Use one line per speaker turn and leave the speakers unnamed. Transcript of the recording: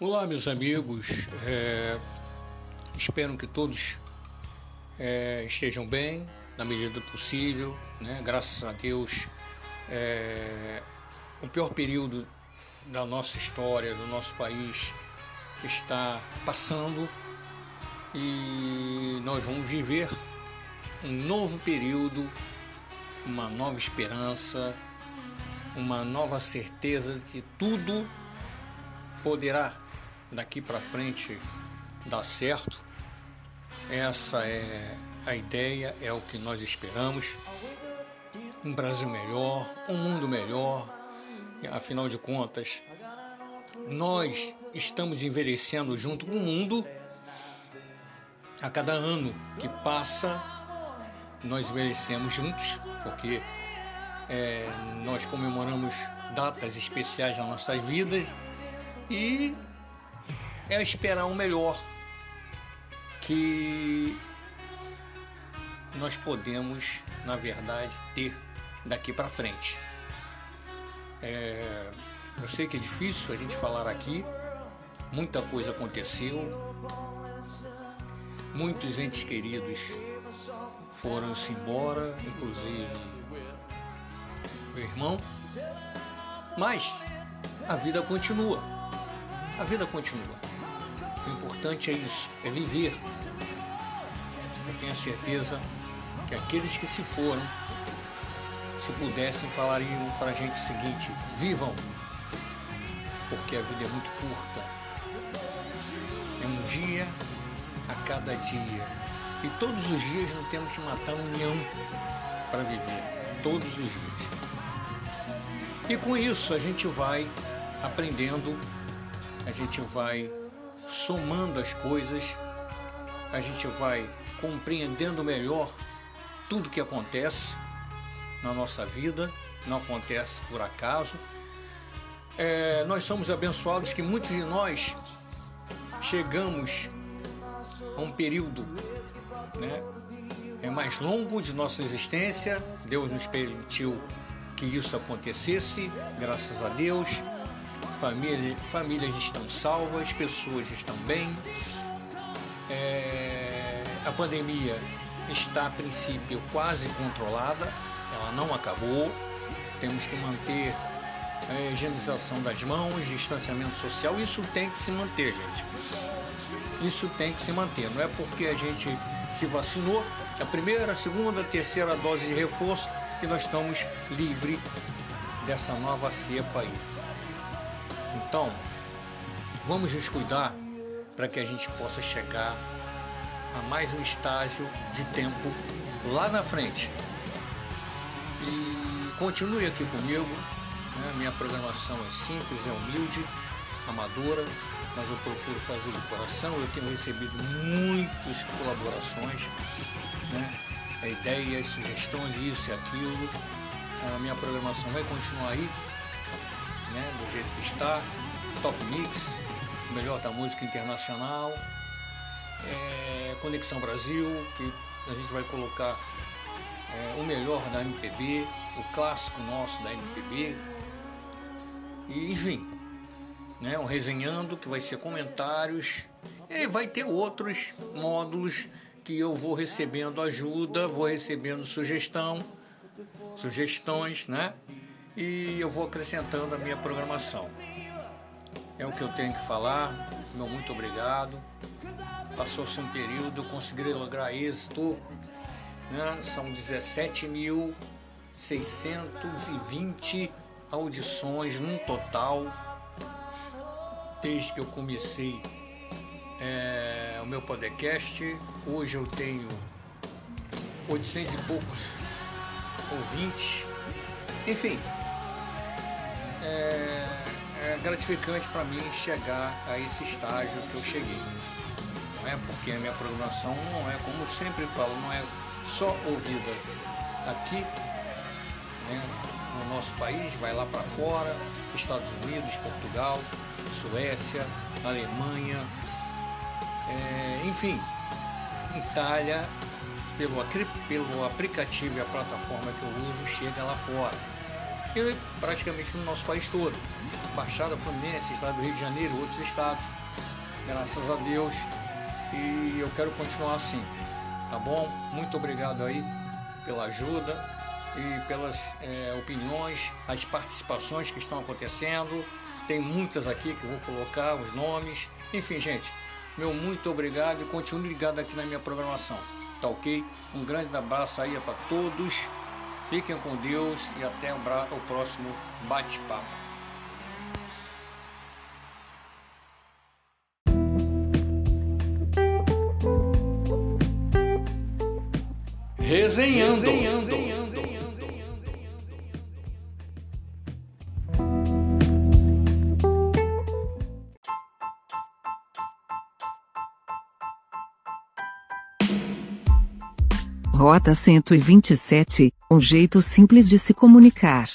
Olá, meus amigos. É, espero que todos é, estejam bem, na medida do possível. Né? Graças a Deus, é, o pior período da nossa história, do nosso país, está passando e nós vamos viver um novo período, uma nova esperança, uma nova certeza de que tudo poderá daqui para frente dar certo. Essa é a ideia, é o que nós esperamos. Um Brasil melhor, um mundo melhor. Afinal de contas, nós estamos envelhecendo junto com o mundo. A cada ano que passa, nós envelhecemos juntos, porque é, nós comemoramos datas especiais na nossa vida e é esperar o melhor que nós podemos, na verdade, ter daqui para frente. É, eu sei que é difícil a gente falar aqui, muita coisa aconteceu, muitos entes queridos foram-se embora, inclusive meu irmão, mas a vida continua. A vida continua. O importante é isso, é viver. Eu tenho a certeza que aqueles que se foram, se pudessem, falariam para a gente o seguinte: vivam, porque a vida é muito curta. É um dia a cada dia. E todos os dias nós temos que matar a união para viver. Todos os dias. E com isso a gente vai aprendendo, a gente vai somando as coisas, a gente vai compreendendo melhor tudo que acontece na nossa vida, não acontece por acaso. É, nós somos abençoados que muitos de nós chegamos a um período né, é mais longo de nossa existência. Deus nos permitiu que isso acontecesse, graças a Deus. Família, famílias estão salvas, pessoas estão bem. É, a pandemia está, a princípio, quase controlada, ela não acabou. Temos que manter a higienização das mãos, distanciamento social, isso tem que se manter, gente. Isso tem que se manter. Não é porque a gente se vacinou, a primeira, a segunda, a terceira dose de reforço, que nós estamos livres dessa nova cepa aí. Então, vamos nos cuidar para que a gente possa chegar a mais um estágio de tempo lá na frente. E continue aqui comigo. Né? Minha programação é simples, é humilde, amadora, mas eu procuro fazer de coração. Eu tenho recebido muitas colaborações, né? ideias, sugestões, isso e aquilo. A minha programação vai continuar aí, né? do jeito que está. Top Mix, melhor da música internacional. É, Conexão Brasil, que a gente vai colocar é, o melhor da MPB, o clássico nosso da MPB. E, enfim, né, um resenhando que vai ser comentários e vai ter outros módulos que eu vou recebendo ajuda, vou recebendo sugestão, sugestões, né? E eu vou acrescentando a minha programação. É o que eu tenho que falar. Meu muito obrigado. Passou-se um período, eu consegui lograr êxito. Né? São 17.620 audições num total desde que eu comecei é, o meu podcast. Hoje eu tenho 800 e poucos ouvintes. Enfim, é, é gratificante para mim chegar a esse estágio que eu cheguei. Não é porque a minha programação não é, como sempre falo, não é só ouvida aqui né, no nosso país, vai lá para fora, Estados Unidos, Portugal, Suécia, Alemanha, é, enfim, Itália, pelo, pelo aplicativo e a plataforma que eu uso, chega lá fora. E praticamente no nosso país todo. Baixada Fluminense, Estado do Rio de Janeiro, outros estados. Graças a Deus. E eu quero continuar assim, tá bom? Muito obrigado aí pela ajuda e pelas é, opiniões, as participações que estão acontecendo. Tem muitas aqui que eu vou colocar os nomes. Enfim, gente, meu muito obrigado e continue ligado aqui na minha programação. Tá ok? Um grande abraço aí para todos. Fiquem com Deus e até o, próximo bate-papo. Resenhando. Resenhando.
Rota 127, um jeito simples de se comunicar.